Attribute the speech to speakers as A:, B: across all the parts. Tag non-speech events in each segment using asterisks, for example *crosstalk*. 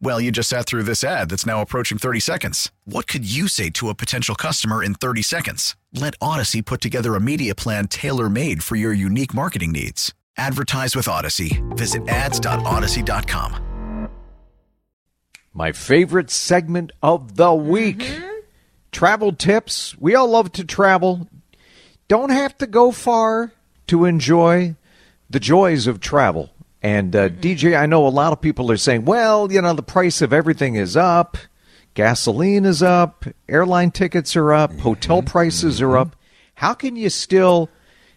A: Well, you just sat through this ad that's now approaching 30 seconds. What could you say to a potential customer in 30 seconds? Let Odyssey put together a media plan tailor made for your unique marketing needs. Advertise with Odyssey. Visit ads.odyssey.com.
B: My favorite segment of the week mm-hmm. travel tips. We all love to travel. Don't have to go far to enjoy the joys of travel. And uh, DJ, I know a lot of people are saying, well, you know, the price of everything is up, gasoline is up, airline tickets are up, hotel prices are up. How can you still,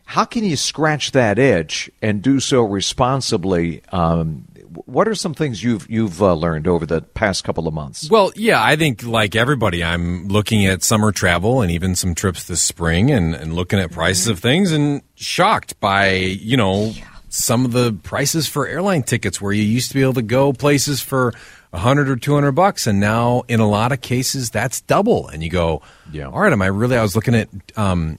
B: how can you scratch that itch and do so responsibly? Um, what are some things you've you've uh, learned over the past couple of months?
C: Well, yeah, I think like everybody, I'm looking at summer travel and even some trips this spring and, and looking at prices of things and shocked by you know some of the prices for airline tickets where you used to be able to go places for a hundred or two hundred bucks, and now in a lot of cases that's double. And you go,
B: Yeah.
C: all right, am I really? I was looking at um,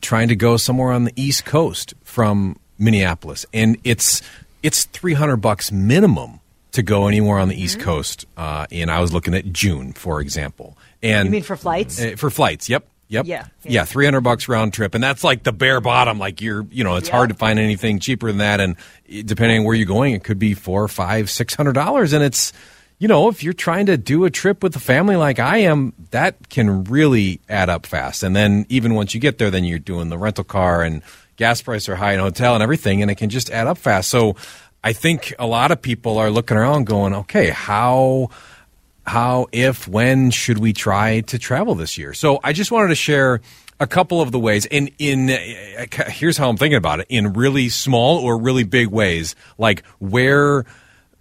C: trying to go somewhere on the East Coast from Minneapolis, and it's it's three hundred bucks minimum to go anywhere on the East Coast. Uh, and I was looking at June, for example. And
D: You mean for flights?
C: uh, for flights, yep. Yep.
D: Yeah,
C: Yeah.
D: yeah.
C: Three hundred bucks round trip, and that's like the bare bottom. Like you're, you know, it's hard to find anything cheaper than that, and depending on where you're going, it could be four, five, six hundred dollars, and it's, you know, if you're trying to do a trip with a family like I am, that can really add up fast. And then even once you get there, then you're doing the rental car and gas prices are high in hotel and everything, and it can just add up fast. So I think a lot of people are looking around, going, okay, how how, if, when should we try to travel this year? So I just wanted to share a couple of the ways. And in uh, here's how I'm thinking about it: in really small or really big ways, like where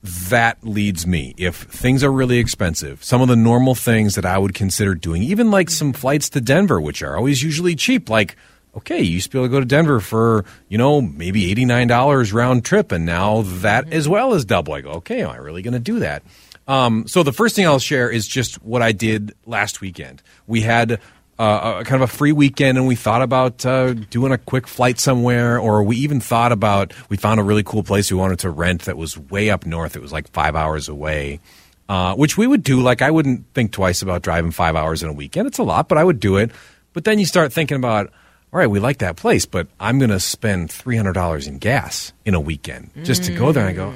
C: that leads me. If things are really expensive, some of the normal things that I would consider doing, even like some flights to Denver, which are always usually cheap, like. Okay, you used to be able to go to Denver for, you know, maybe $89 round trip, and now that as well is double. I go, okay, am I really going to do that? Um, so the first thing I'll share is just what I did last weekend. We had uh, a kind of a free weekend, and we thought about uh, doing a quick flight somewhere, or we even thought about we found a really cool place we wanted to rent that was way up north. It was like five hours away, uh, which we would do. Like I wouldn't think twice about driving five hours in a weekend. It's a lot, but I would do it. But then you start thinking about. All right, we like that place, but I'm going to spend $300 in gas in a weekend just to go there. And I go,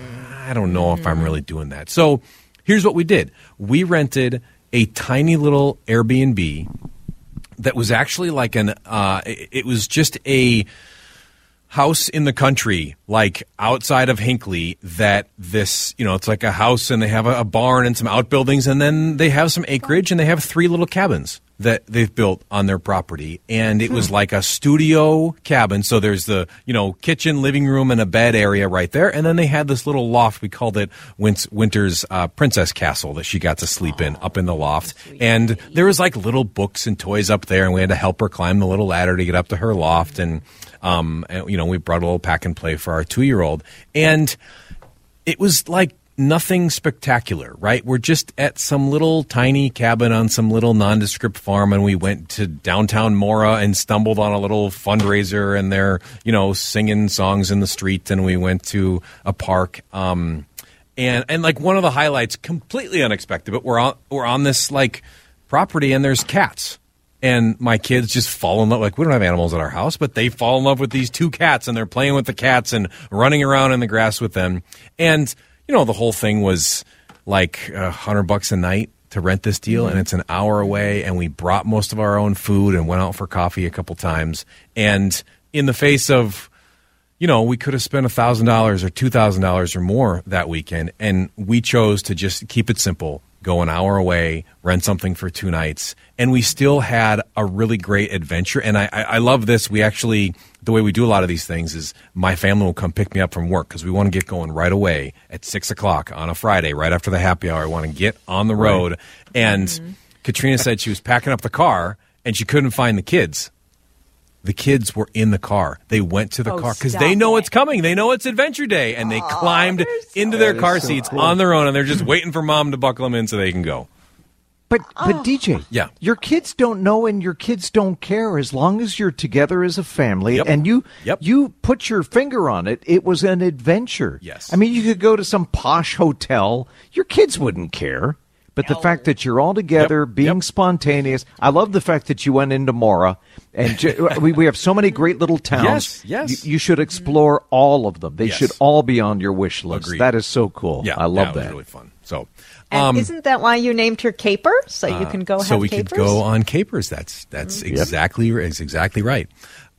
C: I don't know if I'm really doing that. So here's what we did. We rented a tiny little Airbnb that was actually like an, uh, it was just a house in the country, like outside of Hinckley, that this, you know, it's like a house and they have a, a barn and some outbuildings, and then they have some acreage and they have three little cabins that they've built on their property. And it was like a studio cabin. So there's the, you know, kitchen, living room, and a bed area right there. And then they had this little loft. We called it Winter's uh, Princess Castle that she got to sleep in up in the loft. And there was like little books and toys up there, and we had to help her climb the little ladder to get up to her loft. And, um, and, you know, we brought a little pack and play for our two year old. And it was like nothing spectacular, right? We're just at some little tiny cabin on some little nondescript farm, and we went to downtown Mora and stumbled on a little fundraiser, and they're you know singing songs in the street, and we went to a park. Um, and and like one of the highlights, completely unexpected, but we're on we're on this like property, and there's cats. And my kids just fall in love. Like we don't have animals at our house, but they fall in love with these two cats, and they're playing with the cats and running around in the grass with them. And you know, the whole thing was like a hundred bucks a night to rent this deal, mm-hmm. and it's an hour away. And we brought most of our own food and went out for coffee a couple times. And in the face of you know, we could have spent a $1,000 or $2,000 or more that weekend, and we chose to just keep it simple, go an hour away, rent something for two nights, and we still had a really great adventure. And I, I love this. We actually, the way we do a lot of these things is my family will come pick me up from work because we want to get going right away at six o'clock on a Friday, right after the happy hour. I want to get on the road. Right. And mm-hmm. Katrina said she was packing up the car and she couldn't find the kids. The kids were in the car. They went to the oh, car because they know it. it's coming. They know it's Adventure Day, and they oh, climbed so into their car so seats cool. on their own, and they're just waiting for mom to buckle them in so they can go.
B: But but oh. DJ,
C: yeah,
B: your kids don't know and your kids don't care as long as you're together as a family
C: yep.
B: and you
C: yep.
B: you put your finger on it. It was an adventure.
C: Yes,
B: I mean you could go to some posh hotel. Your kids wouldn't care. But the fact that you're all together, yep. being yep. spontaneous, I love the fact that you went into Mora, and *laughs* we, we have so many great little towns.
C: Yes, yes.
B: You, you should explore all of them. They
C: yes.
B: should all be on your wish list.
C: Agreed.
B: That is so cool.
C: Yeah,
B: I love
C: yeah,
B: that.
C: really fun. So,
D: um, isn't that why you named her Caper? So you uh, can go.
C: so we
D: capers?
C: could go on capers. That's that's mm-hmm. exactly yep. exactly right.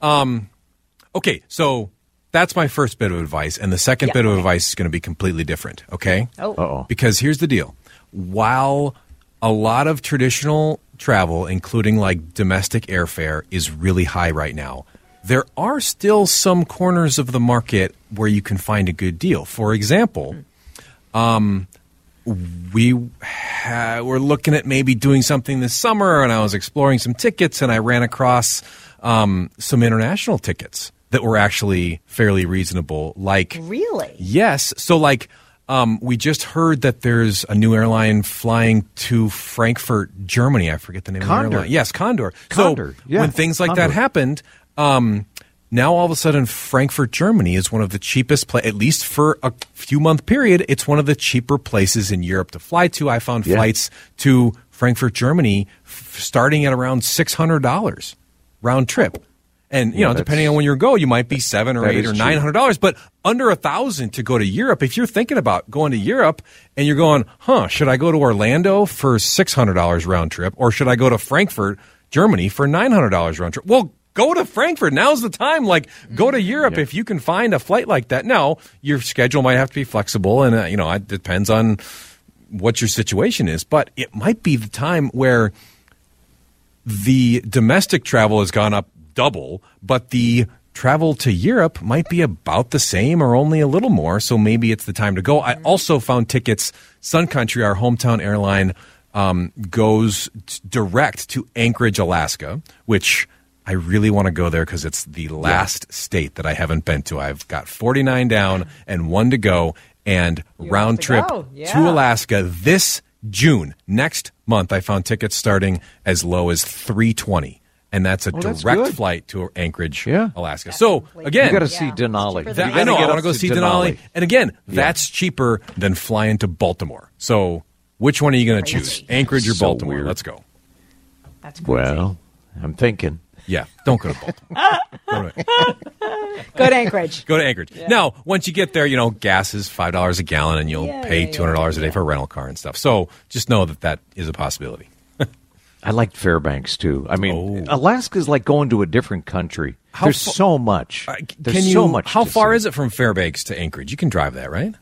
C: Um, okay, so that's my first bit of advice, and the second bit of advice is going to be completely different. Okay.
D: Oh. Uh-oh.
C: Because here's the deal: while a lot of traditional travel, including like domestic airfare, is really high right now. There are still some corners of the market where you can find a good deal. For example, um, we ha- were looking at maybe doing something this summer, and I was exploring some tickets, and I ran across um, some international tickets that were actually fairly reasonable. Like,
D: really?
C: Yes. So, like, um, we just heard that there's a new airline flying to Frankfurt, Germany. I forget the name
B: Condor.
C: of the airline. Yes, Condor.
B: Condor.
C: So
B: yeah.
C: when things like
B: Condor.
C: that happened, um, now all of a sudden Frankfurt, Germany is one of the cheapest, pla- at least for a few month period, it's one of the cheaper places in Europe to fly to. I found yeah. flights to Frankfurt, Germany, f- starting at around six hundred dollars round trip. And you yeah, know, depending on when you go, you might be seven or eight or nine hundred dollars. But under a thousand to go to Europe, if you're thinking about going to Europe and you're going, huh, should I go to Orlando for six hundred dollars round trip, or should I go to Frankfurt, Germany for nine hundred dollars round trip? Well, go to Frankfurt. Now's the time. Like, go to Europe yep. if you can find a flight like that. Now, your schedule might have to be flexible, and uh, you know, it depends on what your situation is. But it might be the time where the domestic travel has gone up double, but the travel to Europe might be about the same or only a little more. So maybe it's the time to go. I also found tickets. Sun Country, our hometown airline, um, goes t- direct to Anchorage, Alaska, which I really want to go there because it's the last yeah. state that I haven't been to. I've got 49 down *laughs* and one to go, and
D: you
C: round
D: to
C: trip
D: yeah.
C: to Alaska this June. Next month, I found tickets starting as low as 320 and that's a
B: oh,
C: direct
B: that's
C: flight to Anchorage,
B: yeah.
C: Alaska. So again,
B: you got to see Denali.
C: That, I know I want to go see Denali. Denali. and again, yeah. that's cheaper than flying to Baltimore. So which one are you going to choose, Anchorage or
B: so
C: Baltimore?
B: Weird.
C: Let's go.
D: That's crazy.
B: well. I'm thinking.
C: Yeah, don't go to Baltimore. *laughs*
D: go, to, Anchorage.
C: Go to Anchorage. Yeah. Now, once you get there, you know gas is five dollars a gallon, and you'll
D: yeah,
C: pay two hundred dollars a day for a rental car and stuff. So just know that that is a possibility.
B: I liked Fairbanks too. I mean,
C: oh.
B: Alaska's like going to a different country. How There's fa- so much.
C: Uh,
B: There's
C: you,
B: so much.
C: How far
B: see.
C: is it from Fairbanks to Anchorage? You can drive that, right?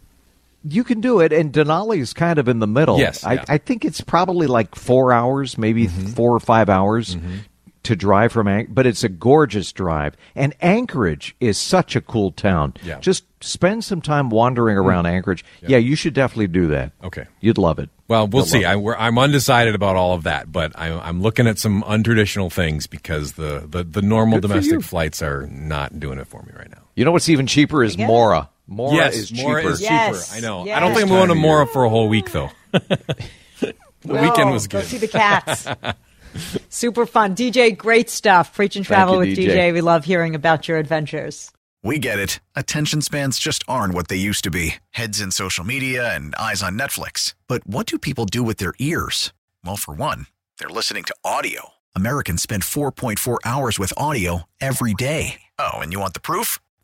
B: You can do it, and Denali is kind of in the middle.
C: Yes,
B: I,
C: yeah.
B: I think it's probably like four hours, maybe mm-hmm. four or five hours. Mm-hmm to drive from Anchorage, but it's a gorgeous drive. And Anchorage is such a cool town.
C: Yeah.
B: Just spend some time wandering around mm. Anchorage. Yeah. yeah. you should definitely do that.
C: Okay.
B: You'd love it.
C: Well, we'll
B: You'll
C: see. I, am undecided about all of that, but I, I'm looking at some untraditional things because the, the, the normal
B: Good
C: domestic flights are not doing it for me right now.
B: You know what's even cheaper is Mora. Mora
C: yes,
B: is
C: Mora
B: cheaper.
C: is
D: Yes,
C: cheaper. I know.
D: yes.
C: I don't think I'm going to Mora for a whole week though. *laughs* the
D: No,
C: weekend was good.
D: Go see the cats. *laughs* *laughs* Super fun. DJ, great stuff. Preaching travel
B: you,
D: with
B: DJ.
D: DJ. We love hearing about your adventures.
A: We get it. Attention spans just aren't what they used to be heads in social media and eyes on Netflix. But what do people do with their ears? Well, for one, they're listening to audio. Americans spend 4.4 hours with audio every day. Oh, and you want the proof?